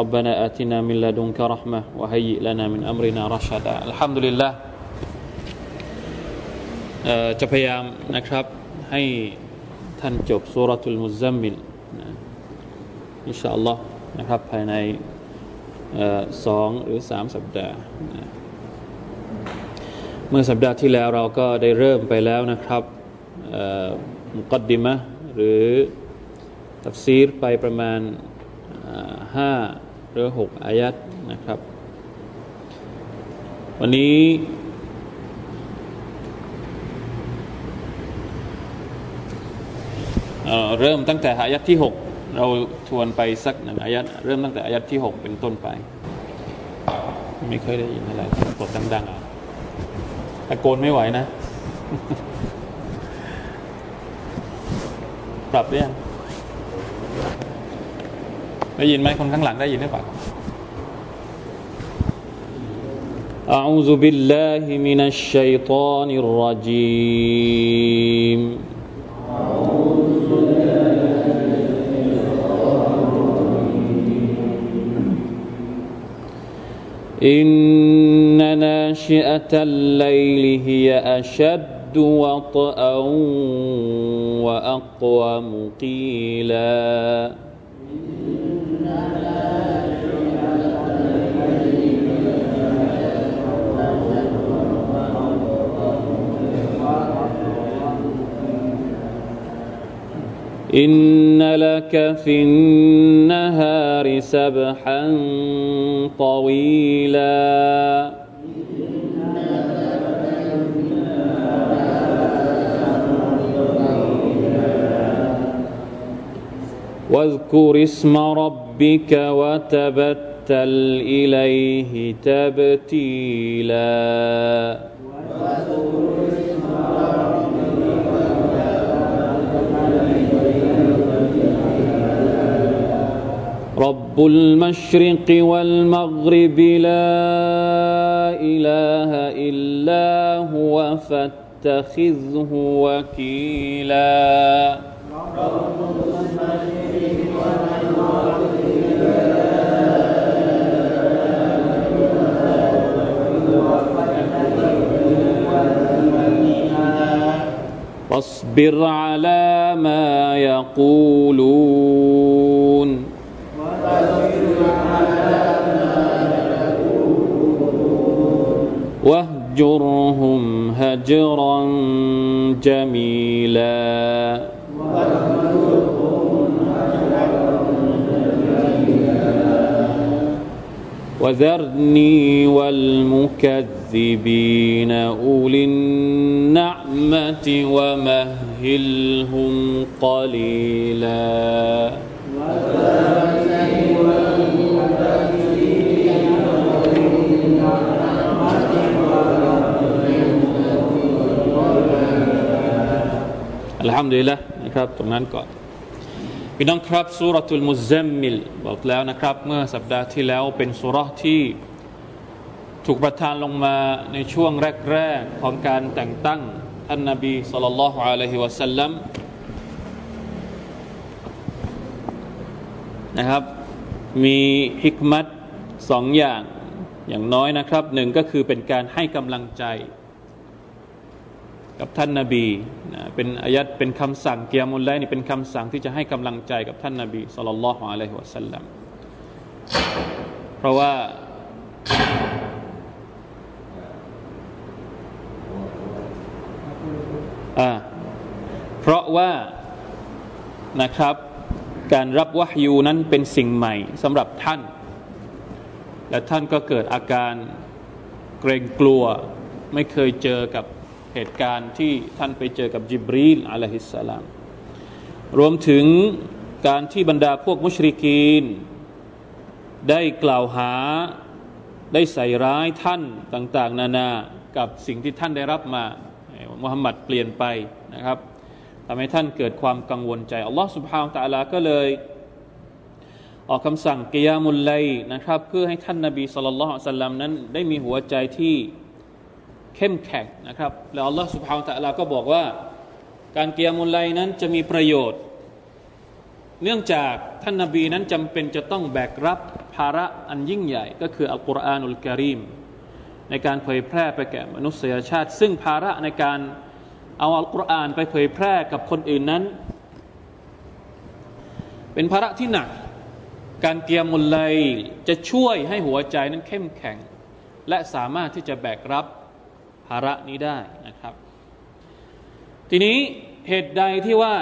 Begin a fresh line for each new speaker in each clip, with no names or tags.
ربنا آتنا من لدنك رحمة وهيئ لنا من أمرنا رشدا الحمد لله เอ่อจะพยายามนะครับให้ท่านจบสุรทุลมุซัมมิลนะอินชาอัลลอฮ์นะครับภายในเอ่อสองหรือสามสัปดาห์นะเมื่อสัปดาห์ที่แล้วเราก็ได้เริ่มไปแล้วนะครับเอ่อมุกดดิมะห์หรือตัฟซีรไปประมาณอ่า ห้าหรือหกอายัดนะครับ วันนี้เอ่อเริ่มตั้งแต่อายัดที่หกเราทวนไปสักหนึ่งอายัดเริ่มตั้งแต่อายัดที่หกเป็นต้นไป ไม่เคยได้ยินอะไรกดดังๆอะตะโกนไม่ไหวนะ ปรับได้ยัง ได้ยินไหมคนข้างหลังได้ยินหรือเปล่า أعوذ بالله من الشيطان الرجيم إن ناشئة الليل هي أشد وطئا وأقوم قيلا إن لك في النهار سبحا طويلا. واذكر اسم ربك وتبتل إليه تبتيلا. رب المشرق والمغرب لا إله إلا هو فاتخذه وكيلا. واصبر على ما يقولون. واهجرهم هجرا جميلا. وذرني والمكذبين أولي النعمة ومهلهم قليلا. มดีแล้วนะครับ ตรงนั้นก่อนพี่น้องครับสุรัตุลมุซัมมิลบอกแล้วนะครับ เมื่อสัปดาห์ที่แล้วเป็นสุรที่ถูกประทานลงมาในช่วงแรกๆของการแต่งตั้งอัานนาบีสุลต่านละฮ์อะลัยฮิวะสัลลัมนะครับ มีฮิกมัตสองอย่างอย่างน้อยนะครับหนึ่งก็คือเป็นการให้กำลังใจ กับท่านนาบีนะเป็นอายัดเป็นคำสั่งเกียรมุลไลนี่เป็นคำสั่งที่จะให้กำลังใจกับท่านนาบีสุลต่านละฮ์อะลัยฮิวะสัลลัมเพราะว่าอ่าเพราะว่านะครับ การรับวะฮยูนั้นเป็นสิ่งใหม่สำหรับท่าน และท่านก็เกิดอาการเกรงกลัวไม่เคยเจอกับ เหตุการณ์ที่ท่านไปเจอกับจิบรีลอะลัยฮิสสลาม รวมถึงการที่บรรดาพวกมุชริกีน ได้กล่าวหาได้ใส่ร้ายท่านต่าง ๆ นานากับสิ่งที่ท่านได้รับมามุฮัมมัดเปลี่ยนไปนะครับทำให้ท่านเกิดความกังวลใจ อัลลอฮฺสุบฮาวตะลาก็เลย ออกคำสั่งกิยามุลไลนะครับ เพื่อให้ท่านนาบีสุลต่านสัลลัมนั้น ได้มีหัวใจที่ เข้มแข็งนะครับแล้วอัลลอฮฺสุบฮาวตะลาก็บอกว่า การเกิยามุลไลนั้นจะมีประโยชน์ เนื่องจากท่านนาบีนั้นจำเป็นจะต้องแบกรับภาระอันยิ่งใหญ่ ก็คืออัลกุรอานุลกิริมในการเผยแพร่ไปแก่มนุษยชาติ ซึ่งภาระในการเอาอัลกุรอานไปเผยแพร่กับคนอื่นนั้น เป็นภาระที่หนัก การเกียมุลไลจะช่วยให้หัวใจนั้นเข้มแข็ง และสามารถที่จะแบกรับาระนี้ได้นะครับ ทีนี้เหตุใดที่ว่า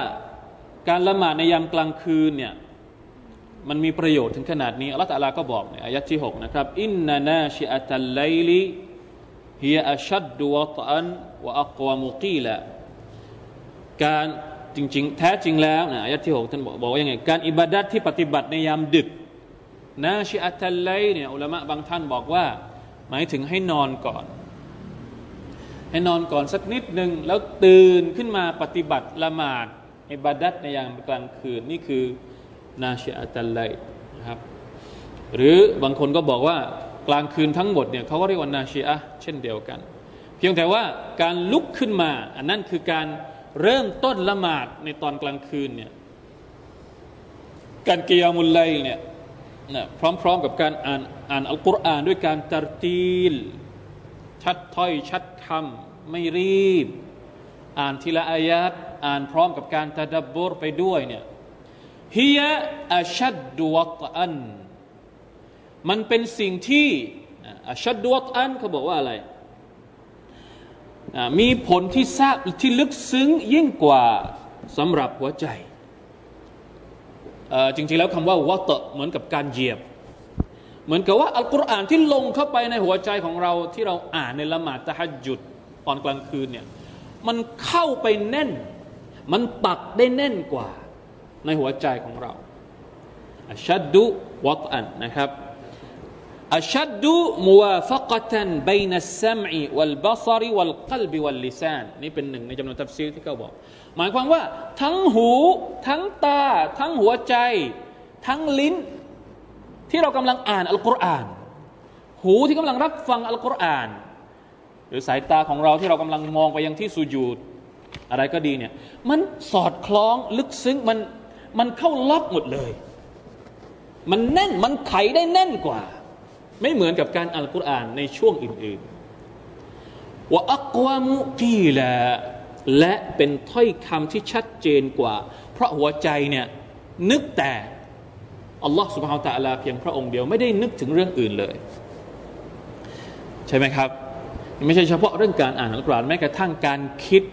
การละหมาดในยามกลางคืนเนี่ยมันมีประโยชน์ถึงขนาดนี้อัลลอฮฺตะลาก็บอกในอายะที่ 6 นะครับอินนานาชิอัตัลไลลีฮียอัชัดดวะตันวะอักวามุกีละการจริงๆ แท้จริงแล้วนะอายะที่ 6 ท่านบอกบอกว่ายังไง การอิบาดัตที่ปฏิบัติในยามดึกนาชิอัตัลไลเนี่ยอุลามะบางท่านบอกว่า หมายถึงให้นอนก่อน ให้นอนก่อนสักนิดหนึ่งแล้วตื่นขึ้นมาปฏิบัติละหมาดอิบาดัตในยามกลางคืนนี่คือนาชิอัตัลไลนะครับหรือบางคนก็บอกว่ากลางคืนทั้งหมดเนี่ยเขาก็เรียกว่านาชีอะเช่นเดียวกัน เพียงแต่ว่าการลุกขึ้นมา อันนั้นคือการเริ่มต้นละหมาดในตอนกลางคืนเนี่ยการเกียมุลไลเนี่ยนะพร้อมๆกับการอ่านอ่านอัลกุรอานด้วยการตรตีล ชัดถ้อยชัดคำไม่รีบ อ่านทีละอายัดอ่านพร้อมกับการตะดับบรไปด้วยเนี่ยฮียอัชัดดวตอัน มันเป็นสิ่งที่อัชัดดวตอันเขาบอกว่าอะไร มีผลที่ทราบที่ลึกซึ้งยิ่งกว่าสำหรับหัวใจ จริงๆแล้วคำว่าวะตะเหมือนกับการเหยียบ เหมือนกับว่าอัลกุรอานที่ลงเข้าไปในหัวใจของเราที่เราอ่านในละหมาดตะฮัดจุดตอนกลางคืนเนี่ยมันเข้าไปแน่น มันปักได้แน่นกว่าในหัวใจของเราأشد وطأ นะครับ أشد موافقة بين السمع والبصر والقلب واللسان นี่เป็นหนึ่งในจำนวนตัฟซีรที่เขาบอก หมายความว่า ทั้งหู ทั้งตา ทั้งหัวใจ ทั้งลิ้น ที่เรากำลังอ่านอัลกุรอาน หูที่กำลังรับฟังอัลกุรอาน หรือสายตาของเราที่เรากำลังมองไปยังที่สุญูดอะไรก็ดีเนี่ยมันสอดคล้องลึกซึ้งมันมันเข้าล็อกหมดเลย มันแน่นมันไขได้แน่นกว่า ไม่เหมือนกับการอ่านกุรอานในช่วงอื่นๆว่าอักวามุกีละและเป็นถ้อยคำที่ชัดเจนกว่า เพราะหัวใจเนี่ยนึกแต่ อัลลอฮ์สุบฮาวตะลาเพียงพระองค์เดียวไม่ได้นึกถึงเรื่องอื่นเลย ใช่ไหมครับ ไม่ใช่เฉพาะเรื่องการอ่านอัลกุรอานแม้กระทั่งการคิด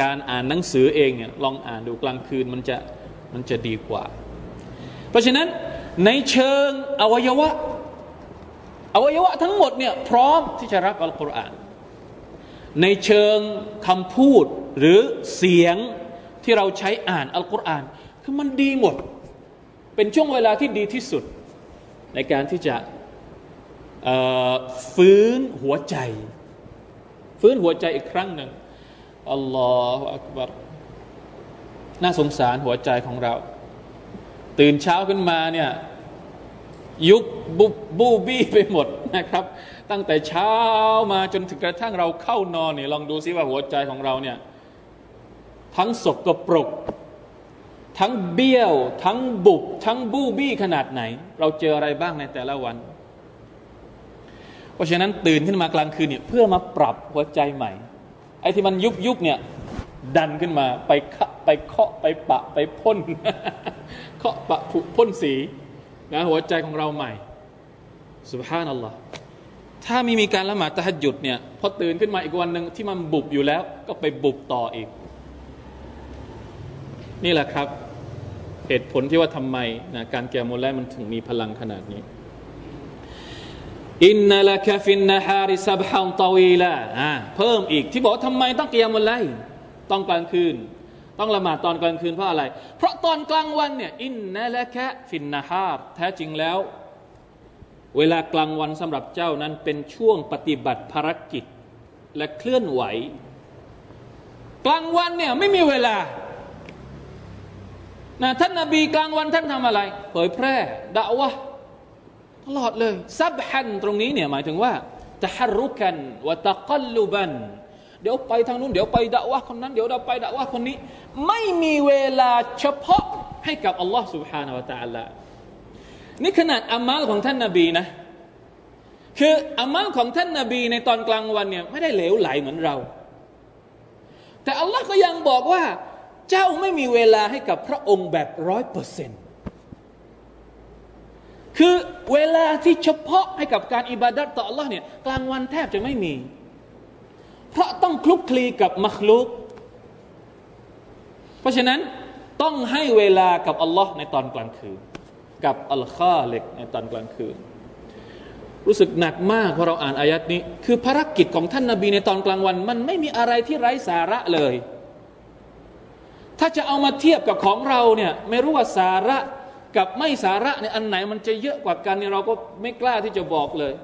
การอ่านหนังสือเองเนี่ยลองอ่านดูกลางคืนมันจะมันจะดีกว่า เพราะฉะนั้นในเชิงอวัยวะอวัยวะทั้งหมดเนี่ยพร้อมที่จะรับอัลกุรอาน ในเชิงคำพูดหรือเสียงที่เราใช้อ่านอัลกุรอาน คือมันดีหมด เป็นช่วงเวลาที่ดีที่สุด ในการที่จะฟื้นหัวใจ ฟื้นหัวใจอีกครั้งหนึ่งอัลลอฮฺอักบารน่าสงสารหัวใจของเรา ตื่นเช้าขึ้นมาเนี่ยยุบบุบูบี้ไปหมดนะครับ ตั้งแต่เช้ามาจนถึงกระทั่งเราเข้านอนเนี่ยลองดูซิว่าหัวใจของเราเนี่ยทั้งสกปรก ทั้งเบี้ยว ทั้งบุบทั้งบูบี้ขนาดไหน เราเจออะไรบ้างในแต่ละวัน เพราะฉะนั้นตื่นขึ้นมากลางคืนเนี่ยเพื่อมาปรับหัวใจใหม่ ไอ้ที่มันยุบยุบเนี่ยดันขึ้นมาไปไปเคาะไปปะไปพ่นเคาะปะผุพ่นสีนะหัวใจของเราใหม่สุบฮานัลลอฮ์ถ้ามีมีการละหมาดตะฮัดหยุดเนี่ยพอตื่นขึ้นมาอีกวันหนึ่งที่มันบุบอยู่แล้ว ก็ไปบุบต่ออีก นี่แหละครับ เหตุผลที่ว่าทำไมนะการแก้มลไลมันถึงมีพลังขนาดนี้อินนัลกฟินนฮาริซับฮันตวีละเพิ่มอีกที่บอกทำไมต้องเกียมุลไลต้องกลางคืน ต้องละหมาดตอนกลางคืนเพราะอะไร เพราะตอนกลางวันเนี่ยอินนะและแค่ฟินนฮาบแท้จริงแล้ว เวลากลางวันสำหรับเจ้านั้นเป็นช่วงปฏิบัติภารกิจและเคลื่อนไหว กลางวันเนี่ยไม่มีเวลา นะท่านนาบีกลางวันท่านทำอะไร เผยแพร่ด่าวะตลอดเลยซับฮันตรงนี้เนี่ยหมายถึงว่าตะฮารุกันวะตะกัลลุบันเดี๋ยวไปทางนู้นเดี๋ยวไปด่าวะคนนั้นเดี๋ยวเราไปด่าวะคนนี้ ไม่มีเวลาเฉพาะให้กับอัลลอฮ์ سبحانه และ تعالى นี่ขนาดอามัลของท่านนาบีนะคืออามัลของท่านนาบีในตอนกลางวันเนี่ยไม่ได้เหลวไหลเหมือนเรา แต่อัลลอฮ์ก็ยังบอกว่า เจ้าไม่มีเวลาให้กับพระองค์แบบร้อยเปอร์เซนต์คือเวลาที่เฉพาะให้กับการอิบาดัตต่อ Allah เนี่ยกลางวันแทบจะไม่มี เพราะต้องคลุกคลีกับมัคลุก เพราะฉะนั้นต้องให้เวลากับอัลลอฮ์ในตอนกลางคืน กับอัลคาเล็กในตอนกลางคืน รู้สึกหนักมากพอเราอ่านอายัดนี้ คือภารกิจของท่านนาบีในตอนกลางวัน มันไม่มีอะไรที่ไร้สาระเลย ถ้าจะเอามาเทียบกับของเราเนี่ยไม่รู้ว่าสาระกับไม่สาระในอันไหนมันจะเยอะกว่ากันเนี่ยเราก็ไม่กล้าที่จะบอกเลย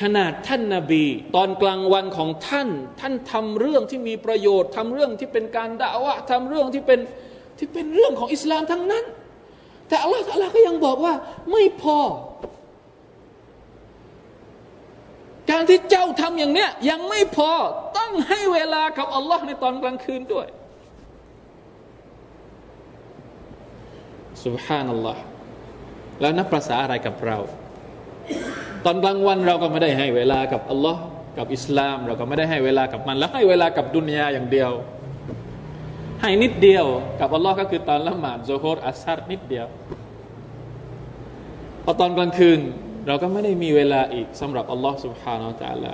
ขนาดท่านนาบี ตอนกลางวันของท่าน ท่านทำเรื่องที่มีประโยชน์ทำเรื่องที่เป็นการด่าวะทำเรื่องที่เป็นที่เป็นเรื่องของอิสลามทั้งนั้น แต่อัลลอฮฺอัลลอฮก็ยังบอกว่าไม่พอ การที่เจ้าทำอย่างเนี้ยยังไม่พอต้องให้เวลากับอัลลอฮ์ในตอนกลางคืนด้วย สุบฮานัลลอฮ์แล้วนับภาษาอะไรกับเรา ตอนกลางวันเราก็ไม่ได้ให้เวลากับอัลลอฮ์กับอิสลาม เราก็ไม่ได้ให้เวลากับมัน แล้วให้เวลากับดุนยาอย่างเดียว ให้นิดเดียวกับอัลลอฮ์ก็คือตอนละหมาดโซโครอัสซัดนิดเดียว พอตอนกลางคืน เราก็ไม่ได้มีเวลาอีกสำหรับอัลลอฮ์ سبحانه และ تعالى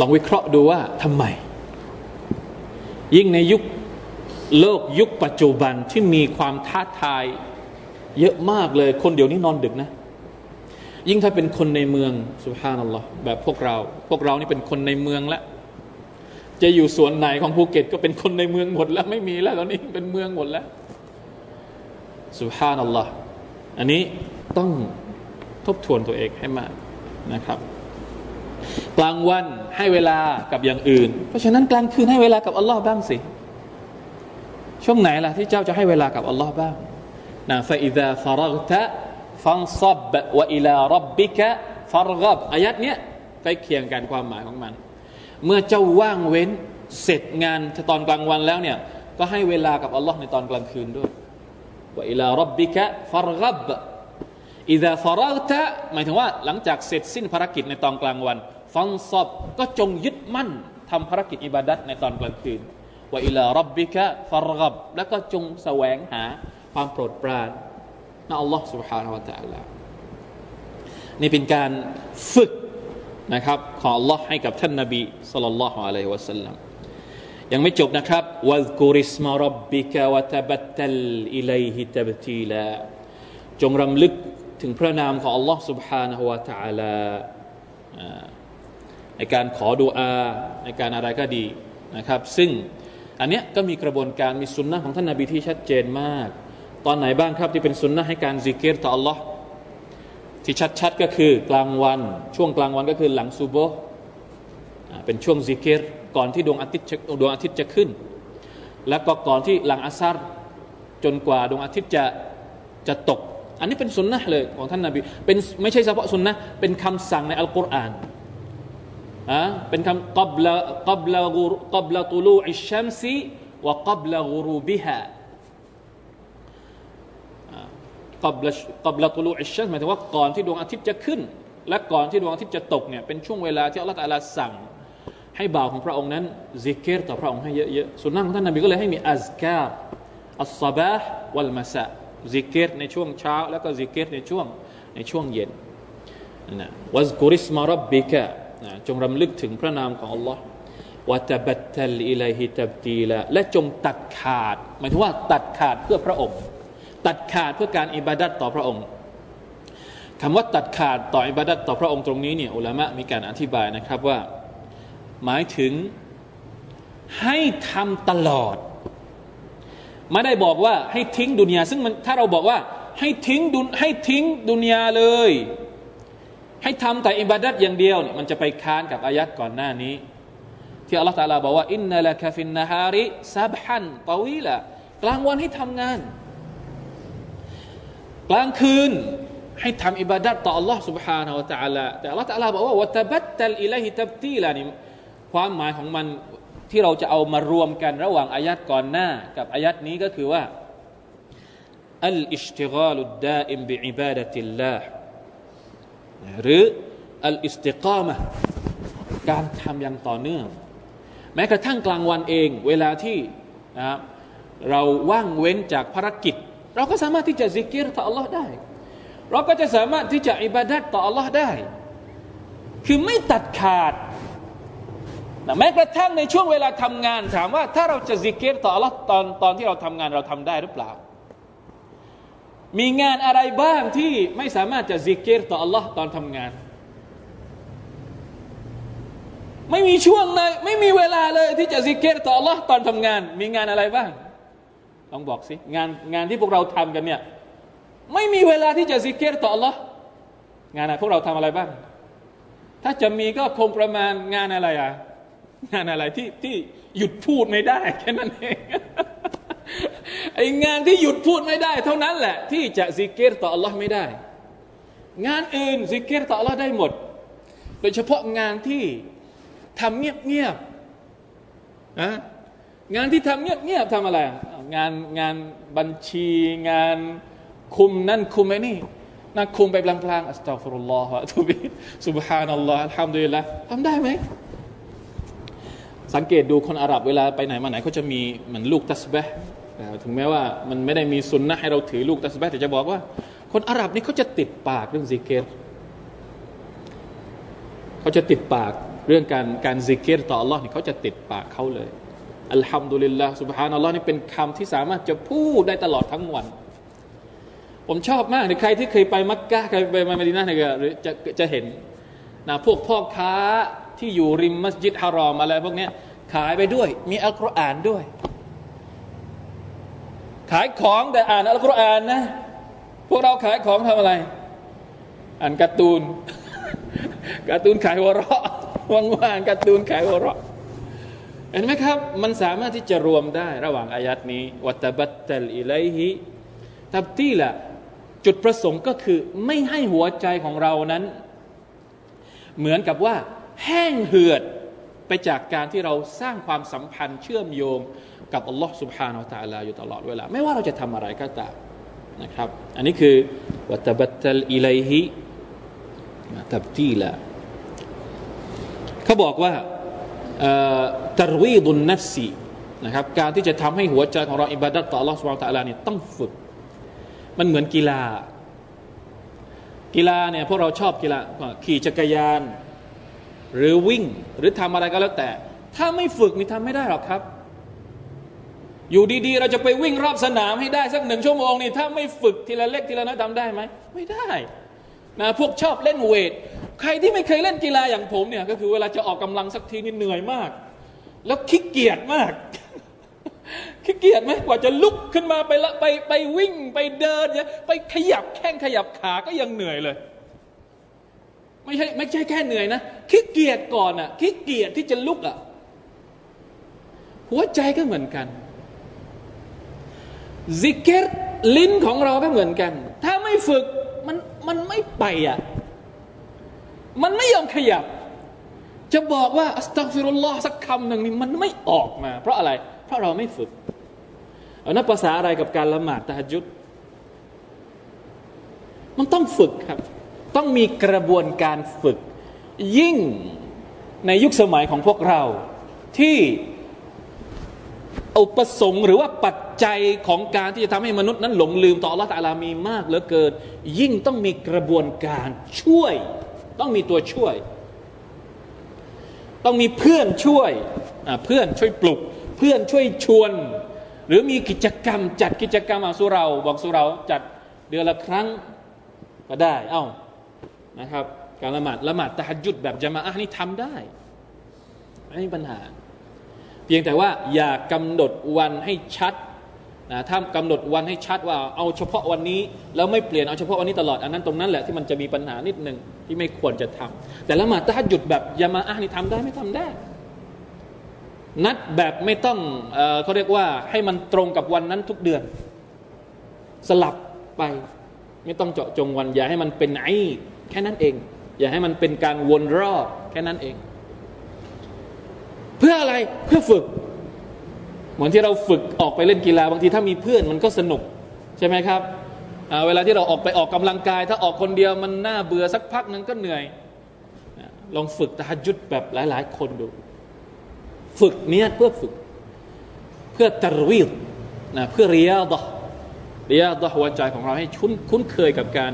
ลองวิเคราะห์ดูว่าทำไม ยิ่งในยุค โลกยุคปัจจุบันที่มีความท้าทาย เยอะมากเลยคนเดี๋ยวนี้นอนดึกนะ ยิ่งถ้าเป็นคนในเมืองสุภานัลลอฮ์แบบพวกเรา พวกเรานี่เป็นคนในเมืองแล้วจะอยู่ส่วนไหนของภูเก็ตก็เป็นคนในเมืองหมดแล้ว ไม่มีแล้วตอนนี้เป็นเมืองหมดแล้วสุภานัลลอฮ์อันนี้ต้องทบทวนตัวเองให้มากนะครับ กลางวันให้เวลากับอย่างอื่น เพราะฉะนั้นกลางคืนให้เวลากับอัลลอฮ์บ้างสิ ช่วงไหนล่ะที่เจ้าจะให้เวลากับอัลลอฮ์บ้างนะฟาอิดะฟารกตะฟังซับวะอิลารับบิกะฟารกับอายัดเนี้ยใกล้เคียงกันความหมายของมัน เมื่อเจ้าว่างเว้นเสร็จงานตอนกลางวันแล้วเนี่ยก็ให้เวลากับอัลลอฮ์ในตอนกลางคืนด้วยวะอิลารับบิกะฟารกับอิดะฟารกตะหมายถึงว่าหลังจากเสร็จสิ้นภารกิจในตอนกลางวัน ฟังซับก็จงยึดมั่นทำภารกิจอิบาดัตในตอนกลางคืน ว่าอิลารับบิกะฟารกับแล้วก็จงแสวงหาความโปรดปรานนะอัลลอฮ์ سبحانه และ تعالى นี่เป็นการฝึกนะครับของอัลลอฮ์ให้กับท่านนบีสัลลัลลอฮุอะลัยฮิวะสัลลัมยังไม่จบนะครับวัซกุริสมารับบิกะวะตบัตตัลอิลัยฮิตับตีลาจงรำลึกถึงพระนามของอัลลอฮ์ سبحانه และ تعالى ในการขอดุอาในการอะไรก็ดีนะครับ ซึ่ง อันเนี้ยก็มีกระบวนการมีสุนนะของท่านนาบีที่ชัดเจนมาก ตอนไหนบ้างครับที่เป็นสุนนะให้การซิกเกตต่อ Allah ที่ชัดๆก็คือกลางวัน ช่วงกลางวันก็คือหลังซูโบเป็นช่วงซิกเกตก่อนที่ดวงอาทิตย์ดวงอาทิตย์จะขึ้น แล้วก็ก่อนที่หลังอัสารจนกว่าดวงอาทิตย์จะจะตก อันนี้เป็นสุนนะเลยของท่านนาบีเป็นไม่ใช่เฉพาะซุนนะฮฺเป็นคำสั่งในอัลกุรอาน อะเป็นคำ قبل قبل قبل طلوع الشمس وقبل غروبها قبل قبل طلوع الشمس หมายถึงว่าก่อนที่ดวงอาทิตย์จะขึ้น และก่อนที่ดวงอาทิตย์จะตกเนี่ยเป็นช่วงเวลาที่อัลลอฮฺ تعالى สั่ง ให้บ่าวของพระองค์นั้นซิเกรต่อพระองค์ให้เยอะๆซุนนะฮฺของท่านนบีก็เลยให้มีอัซกาอัลซาบะวัลมาซะซิเกรในช่วงเช้า แล้วก็ซิกเกตในช่วงในช่วงเย็นนะواذكر اسم ربك นะจงรำลึกถึงพระนามของ Allah วะตบัตตัลอิลัยฮิตับตีละและจงตัดขาดหมายถึงว่าตัดขาดเพื่อพระองค์ ตัดขาดเพื่อการอิบาดัตต่อพระองค์คำว่าตัดขาดต่ออิบาดัตต่อพระองค์ตรงนี้เนี่ยอุลามะมีการอธิบายนะครับว่า หมายถึงให้ทำตลอด ไม่ได้บอกว่าให้ทิ้งดุนยาซึ่งมันถ้าเราบอกว่าให้ทิ้งดุนให้ทิ้งดุนยาเลย ให้ทำแต่อิบาดัตอย่างเดียวเนี่ยมันจะไปค้านกับอายัดก่อนหน้านี้ ที่อัลลอฮฺตาลาบอกว่าอินนัลกะฟินนาฮาริซับฮันตวีละกลางวันให้ทำงาน กลางคืนให้ทำอิบาดัตต่อ Allah سبحانه และ تعالى แต่ Allah تعالى บอกว่าวัตบัตตัลอิลัยฮิตับตีละนี่ความหมายของมันที่เราจะเอามารวมกันระหว่างอายัดก่อนหน้า กับอายัดนี้ก็คือว่าอัลอิสติกาลุดดาอิมบิอิบาดะติลลาห์ หรือالاستقامة การทำอย่างต่อเนื่อง แม้กระทั่งกลางวันเอง เวลาที่นะเราว่างเว้นจากภารกิจ เราก็สามารถที่จะซิกเกตต่อ Allah ได้ เราก็จะสามารถที่จะอิบาดัตต่อ Allah ได้ คือไม่ตัดขาดนะแม้กระทั่งในช่วงเวลาทำงาน ถามว่าถ้าเราจะซิกเกตต่อ Allah ตอนตอนที่เราทำงานเราทำได้หรือเปล่า มีงานอะไรบ้างที่ไม่สามารถจะซิกเกตต่อ Allah ตอนทำงาน ไม่มีช่วงเลยไม่มีเวลาเลยที่จะซิกเกตต่อ Allah ตอนทำงาน มีงานอะไรบ้างลองบอกสิงานงานที่พวกเราทำกันเนี่ยไม่มีเวลาที่จะซิกเกตต่อ Allah งานอะไรพวกเราทำอะไรบ้าง ถ้าจะมีก็คงประมาณงานอะไรอะงานอะไรที่ที่หยุดพูดไม่ได้แค่นั้นเอง ไองานที่หยุดพูดไม่ได้ เท่านั้นแหละ ที่จะซิกเกตต่อ Allah ไม่ได้ งานอื่นซิกเกตต่อ Allah ได้หมด โดยเฉพาะงานที่ทำเงียบๆนะงานที่ทำเงียบๆทำอะไร งานงานบัญชีงานคุมนั่นคุมไอ้นี่นั่นคุมไปพลางๆأستغفر الله وأتوب سبحان الله الحمد لله ทำได้ไหมสังเกตดูคนอาหรับเวลาไปไหนมาไหนเขาจะมีเหมือนลูกตัสบีฮฺ ถึงแม้ว่ามันไม่ได้มีซุนนะฮฺให้เราถือลูกตัสบีฮฺแต่จะบอกว่า คนอาหรับนี่เขาจะติดปากเรื่องซิเกรเขาจะติดปากเรื่องการการซิกเกตต่อ Allah นี่เขาจะติดปากเขาเลยอัลฮัมดุลิลละสุบฮานัลลอฮ์นี่เป็นคำที่สามารถจะพูดได้ตลอดทั้งวัน ผมชอบมากใครที่เคยไปมักกะเคยไปมาดินาเนี่ยหรือจะจะเห็นนะพวกพ่อค้าที่อยู่ริมมัสยิดฮารอมอะไรพวกนี้ขายไปด้วย มีอัลกุรอานด้วย ขายของแต่อ่านอัลกุรอานนะ พวกเราขายของทำอะไร อ่านการ์ตูน การ์ตูนขายวเราะว่างๆการ์ตูนขายวเราะเห็นไหมครับ มันสามารถที่จะรวมได้ระหว่างอายัดนี้วัตบัตตลอิไลฮิตับตีละจุดประสงค์ก็คือไม่ให้หัวใจของเรานั้น เหมือนกับว่า แห้งเหือดไปจากการที่เราสร้างความสัมพันธ์เชื่อมโยง กับอัลลอฮ์ سبحانه และ تعالى อยู่ตลอดเวลา ไม่ว่าเราจะทำอะไรก็ตามนะครับ อันนี้คือวัตบัตตัลอิไลฮิตับตีละเขาบอกว่าตรวีดุนนัฟซีนะครับการที่จะทำให้หัวใจของเราอิบาดัตต่อ Allah سبحانه และ تعالى นี่ต้องฝึก มันเหมือนกีฬา กีฬาเนี่ยพวกเราชอบกีฬาขี่จักรยาน หรือวิ่งหรือทำอะไรก็แล้วแต่ ถ้าไม่ฝึกนี่ทำไม่ได้หรอกครับ อยู่ดีๆ เราจะไปวิ่งรอบสนามให้ได้สักหนึ่งชั่วโมงนี่ถ้าไม่ฝึกทีละเล็กทีละน้อยทำได้ไหมไม่ได้นะพวกชอบเล่นเวท ใครที่ไม่เคยเล่นกีฬาอย่างผมเนี่ยก็คือเวลาจะออกกำลังสักทีนี่เหนื่อยมาก แล้วขี้เกียจมากขี้เกียจไหมกว่าจะลุกขึ้นมาไปละไปไปวิ่งไปเดินเนี่ยไปขยับแข้งขยับขาก็ยังเหนื่อยเลย ไม่ใช่ไม่ใช่แค่เหนื่อยนะขี้เกียจก่อนอะขี้เกียจที่จะลุกอะหัวใจก็เหมือนกัน ซิกเกตลิ้นของเราก็เหมือนกัน ถ้าไม่ฝึกมันมันไม่ไปอะ มันไม่ยอมขยับ จะบอกว่าอัสตัฟิรุลลอฮ์สักคำหนึ่งนี่มันไม่ออกมา เพราะอะไร เพราะเราไม่ฝึก เอานับภาษาอะไรกับการละหมาดตะฮัจุดมันต้องฝึกครับ ต้องมีกระบวนการฝึก ยิ่งในยุคสมัยของพวกเราที่ อุปสงค์หรือว่าปัจจัยของการที่จะทำให้มนุษย์นั้นหลงลืมต่อละตาลามีมากเหลือเกิน ยิ่งต้องมีกระบวนการช่วย ต้องมีตัวช่วย ต้องมีเพื่อนช่วยเพื่อนช่วยปลุก เพื่อนช่วยชวน หรือมีกิจกรรม จัดกิจกรรมอะสุเรา บอกสุเราจัดเดือนละครั้งก็ได้ เอ้านะครับ การละหมาดละหมาดตะฮัจุดแบบจะมาอะนี่ทำได้ไม่มีปัญหา พียงแต่ว่าอย่ากำหนดวันให้ชัดนะถ้ากำหนดวันให้ชัดว่าเอาเฉพาะวันนี้แล้วไม่เปลี่ยนเอาเฉพาะวันนี้ตลอดอันนั้นตรงนั้นแหละที่มันจะมีปัญหานิดหนึ่งที่ไม่ควรจะทำแต่ละหมาดถ้าหยุดแบบยามาอะนี่ทำได้ไม่ทำได้ นัดแบบไม่ต้องเอเขาเรียกว่าให้มันตรงกับวันนั้นทุกเดือน สลับไปไม่ต้องเจาะจงวันอย่าให้มันเป็นไอแค่นั้นเอง อย่าให้มันเป็นการวนรอบแค่นั้นเอง เพื่ออะไรเพื่อฝึกเหมือนที่เราฝึกออกไปเล่นกีฬาบางทีถ้ามีเพื่อนมันก็สนุก ใช่ไหมครับ เวลาที่เราออกไปออกกำลังกาย ถ้าออกคนเดียวมันน่าเบื่อสักพักนึงก็เหนื่อย ลองฝึกตะจุดแบบหลาย ๆ คนดู ฝึกเนี้ยเพื่อฝึก เพื่อตรวีดนะเพื่อเรียดะเรียดะหัวใจของเราให้ชุนคุ้นเคยกับการ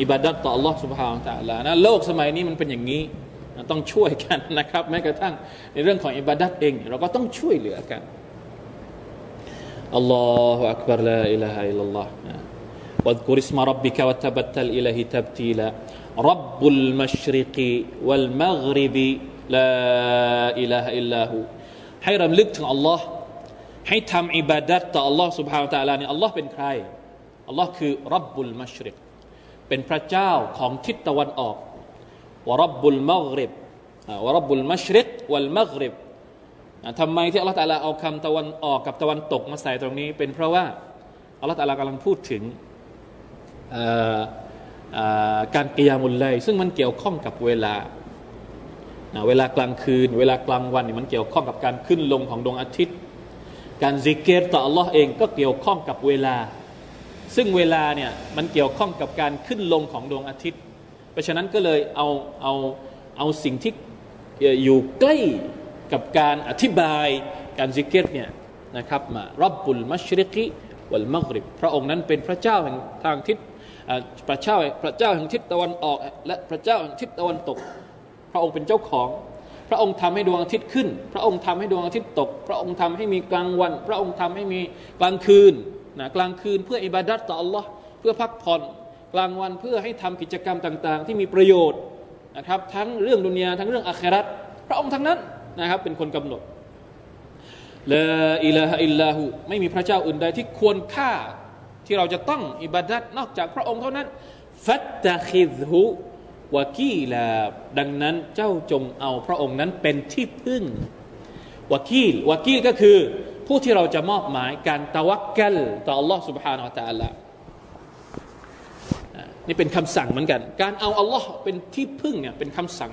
อิบาดัตต่อ Allah سبحانه และ تعالى นะโลกสมัยนี้มันเป็นอย่างนี้ ต้องช่วยกันนะครับ แม้กระทั่งในเรื่องของอิบาดัตเอง เราก็ต้องช่วยเหลือกัน الله أكبر لا إله إلا الله واذكر اسم ربك وتبتل إليه تبتيلا رب المشرق والمغرب لا إله إلا هو ให้รำลึกถึงอัลลอฮ์ให้ทำอิบาดัตต่ออัลลอฮ์ سبحانه และ تعالى นี่อัลลอฮ์เป็นใครอัลลอฮ์คือรับบุลมัชริกเป็นพระเจ้าของทิศตะวันออก วรับบุลมักริบวรับบุลมัชริกวัลมักริบทำไมที่อัลลอฮฺตาลาเอาคำตะวันออกกับตะวันตกมาใส่ตรงนี้ เป็นเพราะว่าอัลลอฮฺตาลากำลังพูดถึงการกิยามุลไลซึ่งมันเกี่ยวข้องกับเวลาเวลากลางคืน เวลากลางวันนี่มันเกี่ยวข้องกับการขึ้นลงของดวงอาทิตย์ การซิกเกตต่ออัลลอฮ์เองก็เกี่ยวข้องกับเวลา ซึ่งเวลาเนี่ยมันเกี่ยวข้องกับการขึ้นลงของดวงอาทิตย์ เพราะฉะนั้นก็เลยเอาเอาเอาสิ่งที่อยู่ใกล้กับการอธิบายการซิกเกตเนี่ยนะครับมารับบุลมัชริกิวัลมักริบพระองค์นั้นเป็นพระเจ้าแห่งทางทิศพระเจ้าพระเจ้าแห่งทิศตะวันออก และพระเจ้าแห่งทิศตะวันตก พระองค์เป็นเจ้าของ พระองค์ทำให้ดวงอาทิตย์ขึ้น พระองค์ทำให้ดวงอาทิตย์ตก พระองค์ทำให้มีกลางวัน พระองค์ทำให้มีกลางคืนนะกลางคืนเพื่ออิบาดัตต่อ Allah เพื่อพักผ่อน กลางวันเพื่อให้ทำกิจกรรมต่าง ๆ ที่มีประโยชน์นะครับทั้งเรื่องดุนยาทั้งเรื่องอาคราตพระองค์ทั้งนั้นนะครับเป็นคนกำหนดละอิลาฮะอิลลาหูไม่มีพระเจ้าอื่นใดที่ควรค่าที่เราจะต้องอิบาดัตนอกจากพระองค์เท่านั้นฟัตตะคิดหูวากีลาดังนั้นเจ้าจงเอาพระองค์นั้นเป็นที่พึ่งวากีลวากีลก็คือ ผู้ที่เราจะมอบหมายการตะวักกัลต่อ Allah سبحانه และ تعالى นี่เป็นคำสั่งเหมือนกัน การเอาอัลลอฮ์เป็นที่พึ่งเนี่ยเป็นคำสั่ง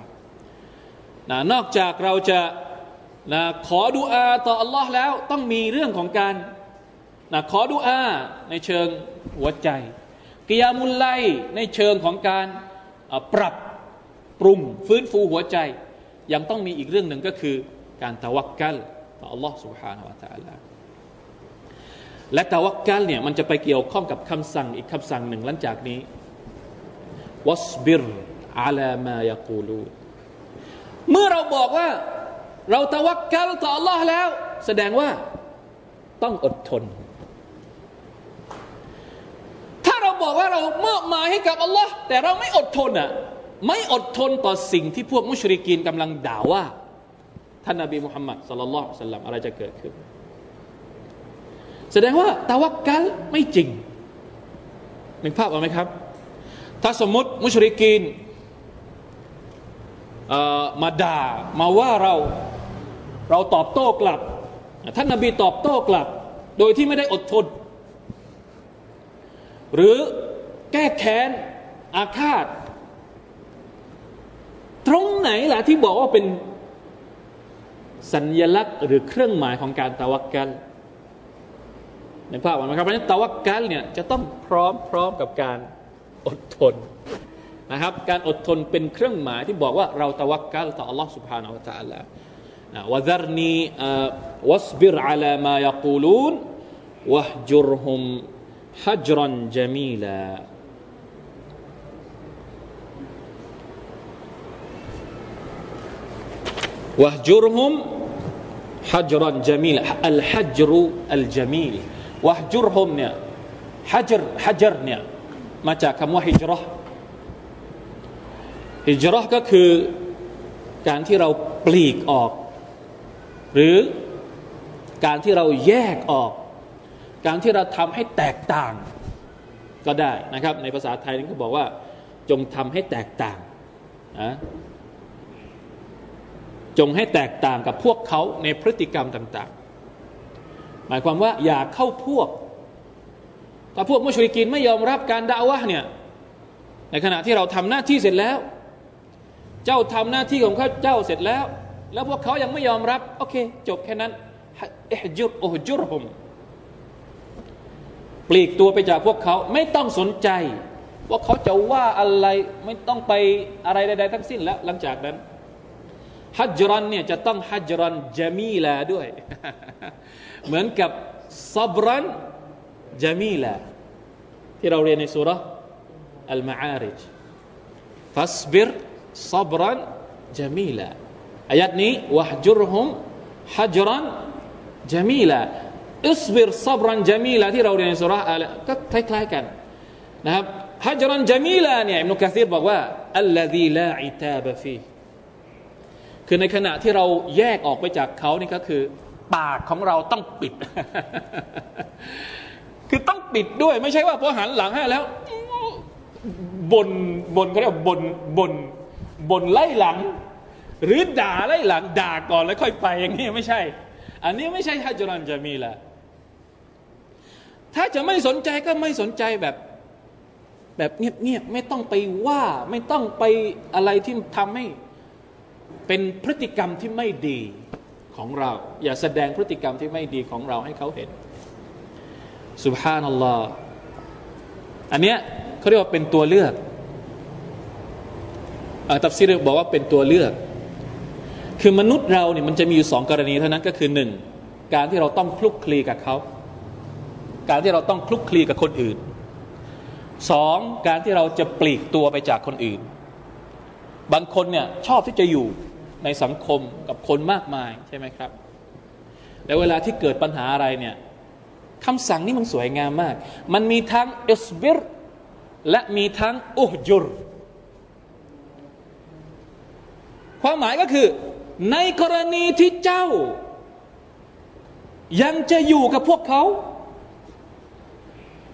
นะนอกจากเราจะนะขอดุอาต่ออัลลอฮ์แล้วต้องมีเรื่องของการนะขอดุอาในเชิงหัวใจกิยามุลไลในเชิงของการปรับปรุงฟื้นฟูหัวใจ ยังต้องมีอีกเรื่องหนึ่งก็คือการตะวักกัลต่ออัลลอฮ์ سبحانه และ تعالى และตะวักกัลเนี่ยมันจะไปเกี่ยวข้องกับคำสั่งอีกคำสั่งหนึ่งหลังจากนี้ วัสบิรอาลามายกูลูเมื่อเราบอกว่า เราตะวักกัลต่อ Allah แล้ว แสดงว่าต้องอดทน ถ้าเราบอกว่าเรามอบหมายให้กับ Allah แต่เราไม่อดทนอะไม่อดทนต่อสิ่งที่พวกมุชริกีนกำลังด่าว่าท่านนบีมุฮัมมัดสุลลัลสัลลัมอะไรจะเกิดขึ้น แสดงว่าตะวักกัลไม่จริงนึกภาพออกไหมครับ ถ้าสมมติมุชริกีนมาด่ามาว่าเราเราตอบโต้กลับ ท่านนาบีตอบโต้กลับ โดยที่ไม่ได้อดทน หรือแก้แค้นอาฆาต ตรงไหนล่ะที่บอกว่าเป็นสัญญลักษณ์หรือเครื่องหมายของการตะวักกันในภาพมันครับเพราะฉะนั้นตะวักกันเนี่ยจะต้องพร้อมพร้อมกับการ อดทนนะครับการอดทนเป็นเครื่องหมายที่บอกว่าเราตะวักกัลต่อ Allah سبحانه และ تعالى วะดรนีวัสบิรอาลามายกูลูนวะจุรฮุมฮัจรันจามีลาวะจุรฮุมฮัจรันจามีลอัลฮัจรุอัลจามีลวะจุรฮุมเนี่ยฮัจรฮัจรเนี่ย มาจากคำว่าฮิจรัห์ฮิจรัก็คือการที่เราปลีกออก หรือการที่เราแยกออก การที่เราทำให้แตกต่างก็ได้นะครับ ในภาษาไทยนี่เขาบอกว่า จงทำให้แตกต่างนะจงให้แตกต่างกับพวกเขาในพฤติกรรมต่าง ๆ หมายความว่าอย่าเข้าพวก ถ้าพวกมุชริกินไม่ยอมรับการด่าวะเนี่ยในขณะที่เราทำหน้าที่เสร็จแล้ว เจ้าทำหน้าที่ของเขาเจ้าเสร็จแล้ว แล้วพวกเขายังไม่ยอมรับโอเค จบแค่นั้นเอฮจุรโอจุรฮมปลีกตัวไปจากพวกเขาไม่ต้องสนใจ ว่าเขาจะว่าอะไรไม่ต้องไปอะไรใดๆทั้งสิ้นแล้ว หลังจากนั้นฮัจรันเนี่ยจะต้องฮัจรันจามีลาด้วย เหมือนกับซับรัน จามีลาที่เราเรียนในสุรอัลมาอาริจฟัสบิรซับรันจามีลาอายัดนี้วะฮจุรฮุมฮัจรันจามีลาอิสบิรซับรันจามีลาที่เราเรียนในสุรอะก็คล้ายๆกันนะครับฮัจรันจามีลาเนี่ยอิมนุกะซีรบอกว่าอัลลซีลาอิตาบฟีคือในขณะที่เราแยกออกไปจากเขานี่ก็คือ ปากของเราต้องปิด คือต้องปิดด้วย ไม่ใช่ว่าพอหันหลังให้แล้วบนบนเขาเรียกบนบนบนไล่หลัง หรือด่าไล่หลัง ด่าก่อนแล้วค่อยไปอย่างนี้ไม่ใช่ อันนี้ไม่ใช่ฮัจรันจะมีละถ้าจะไม่สนใจก็ไม่สนใจแบบแบบเงียบๆไม่ต้องไปว่าไม่ต้องไปอะไรที่ทำให้เป็นพฤติกรรมที่ไม่ดีของเรา อย่าแสดงพฤติกรรมที่ไม่ดีของเราให้เขาเห็น สุบฮานัลลอฮ์อันเนี้ยเขาเรียกว่าเป็นตัวเลือกตัฟซีรบอกว่าเป็นตัวเลือก คือมนุษย์เราเนี่ยมันจะมีอยู่สองกรณีเท่านั้นก็คือหนึ่งการที่เราต้องคลุกคลีกับเขา การที่เราต้องคลุกคลีกับคนอื่นสองการที่เราจะปลีกตัวไปจากคนอื่น บางคนเนี่ยชอบที่จะอยู่ในสังคมกับคนมากมายใช่ไหมครับ แล้วเวลาที่เกิดปัญหาอะไรเนี่ย คำสั่งนี้มันสวยงามมาก มันมีทั้งอิสบิรและมีทั้งอุฮจุร ความหมายก็คือ ในกรณีที่เจ้า ยังจะอยู่กับพวกเขา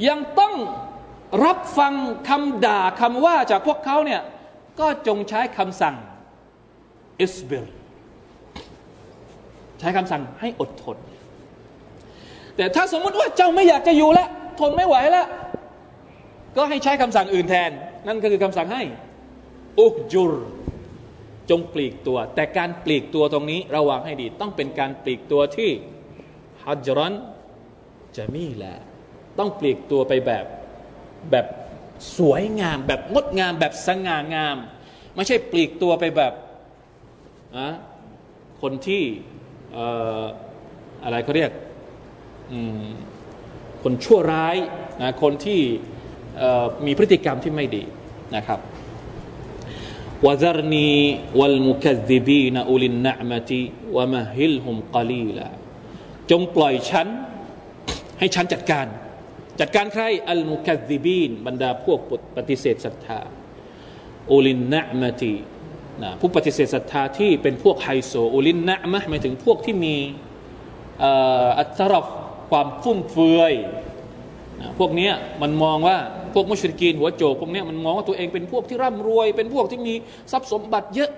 ยังต้องรับฟังคำด่าคำว่าจากพวกเขาเนี่ย ก็จงใช้คำสั่งอิสบิรใช้คำสั่งให้อดทน แต่ถ้าสมมติว่าเจ้าไม่อยากจะอยู่แล้วทนไม่ไหวแล้ว ก็ให้ใช้คำสั่งอื่นแทน นั่นก็คือคำสั่งให้อุกจุร จงปลีกตัว แต่การปลีกตัวตรงนี้ระวังให้ดี ต้องเป็นการปลีกตัวที่ฮัจรันจะมีแหละต้องปลีกตัวไปแบบแบบสวยงาม แบบงดงาม แบบสง่างาม ไม่ใช่ปลีกตัวไปแบบอะคนที่อะไรเขาเรียก คนชั่วร้ายนะคนที่มีพฤติกรรมที่ไม่ดีนะครับวะซรนีวัลมุคซิบีนอุลินนะมติวะมะฮิลฮุมกลีละจงปล่อยฉัน ให้ฉันจัดการ จัดการใครอัลมุคซิบีนบรรดาพวกปฏิเสธศรัทธาอุลินนะมตินะผู้ปฏิเสธศรัทธาที่เป็นพวกไฮโซอุลินนะมะหมายถึงพวกที่มีอัตรฟ ความฟุ่มเฟือยนะพวกนี้มันมองว่าพวกมุชริกีนหัวโจกพวกนี้มันมองว่าตัวเองเป็นพวกที่ร่ำรวย เป็นพวกที่มีทรัพย์สมบัติเยอะ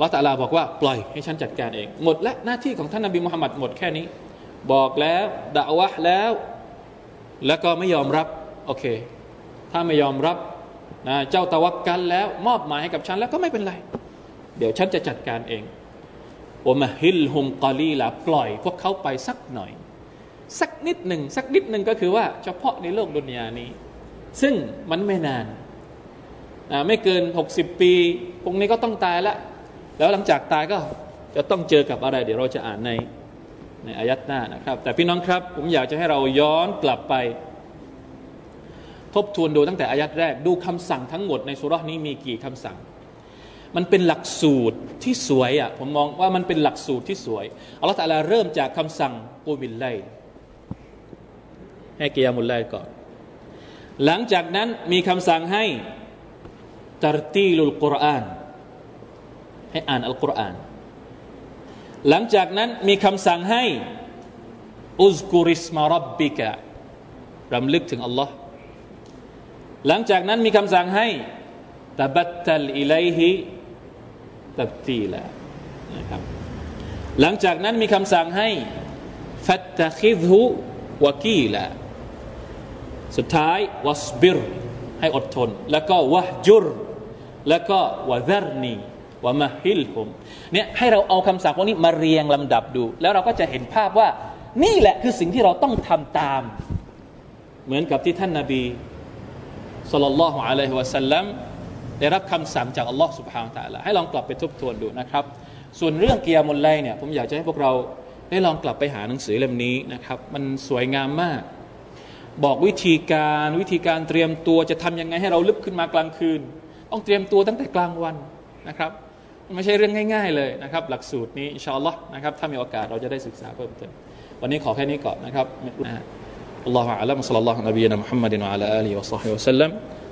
ละตาลาบอกว่าปล่อยให้ฉันจัดการเอง หมดและหน้าที่ของท่านนบีมุฮัมมัดหมดแค่นี้ บอกแล้วด่าวะแล้ว แล้วก็ไม่ยอมรับโอเค ถ้าไม่ยอมรับนะเจ้าตะวักกันแล้ว มอบหมายให้กับฉันแล้วก็ไม่เป็นไร เดี๋ยวฉันจะจัดการเอง โอมาฮิลฮุมกอลีละปล่อย พวกเขาไปสักหน่อย สักนิดหนึ่งสักนิดหนึ่งก็คือว่าเฉพาะในโลกดุนยานี้ ซึ่งมันไม่นานไม่เกิน 60 ปี พวกนี้ก็ต้องตายแล้วแล้วหลังจากตายก็จะต้องเจอกับอะไร เดี๋ยวเราจะอ่านในในอายัดหน้านะครับ แต่พี่น้องครับ ผมอยากจะให้เราย้อนกลับไป ทบทวนดูตั้งแต่อายัดแรก ดูคำสั่งทั้งหมดในสุรานี้มีกี่คำสั่ง มันเป็นหลักสูตรที่สวยอะผมมองว่ามันเป็นหลักสูตรที่สวยอัลลอฮฺตะลาเริ่มจากคำสั่งกูบิลไลให้เกียรมุลไลก่อน หลังจากนั้นมีคำสั่งให้ตรตีลุลกุรอานให้อ่านอัลกุรอาน หลังจากนั้นมีคำสั่งให้อุสกุริสมารับบิกะรำลึกถึงอัลลอฮ์หลังจากนั้นมีคำสั่งให้ตบัตตัลอิเลฮิ ตับตีละนะครับหลังจากนั้นมีคำสั่งให้ฟัตตะคิดหุวะกีละสุดท้ายวัสบิรให้อดทน แล้วก็วะจุร แล้วก็วะซรนีวะมะฮิลฮุมเนี่ยให้เราเอาคำสั่งพวกนี้มาเรียงลำดับดู แล้วเราก็จะเห็นภาพว่านี่แหละคือสิ่งที่เราต้องทำตาม เหมือนกับที่ท่านนาบีสุลต่านละฮ์อะลัยฮิวะสัลลัม ได้รับคำสั่งจากอัลลอฮ์ سبحانه และ تعالى ให้ลองกลับไปทบทวนดูนะครับ ส่วนเรื่องเกียร์มุลไลเนี่ยผมอยากจะให้พวกเราได้ลองกลับไปหาหนังสือเล่มนี้นะครับ มันสวยงามมาก บอกวิธีการวิธีการเตรียมตัวจะทำยังไงให้เราลุกขึ้นมากลางคืน ต้องเตรียมตัวตั้งแต่กลางวันนะครับไม่ใช่เรื่องง่าย ๆ เลยนะครับ หลักสูตรนี้อินชาอัลลอฮ์นะครับถ้ามีโอกาสเราจะได้ศึกษาเพิ่มเติมวันนี้ขอแค่นี้ก่อนนะครับอัลลอฮฺอัลลัมสัล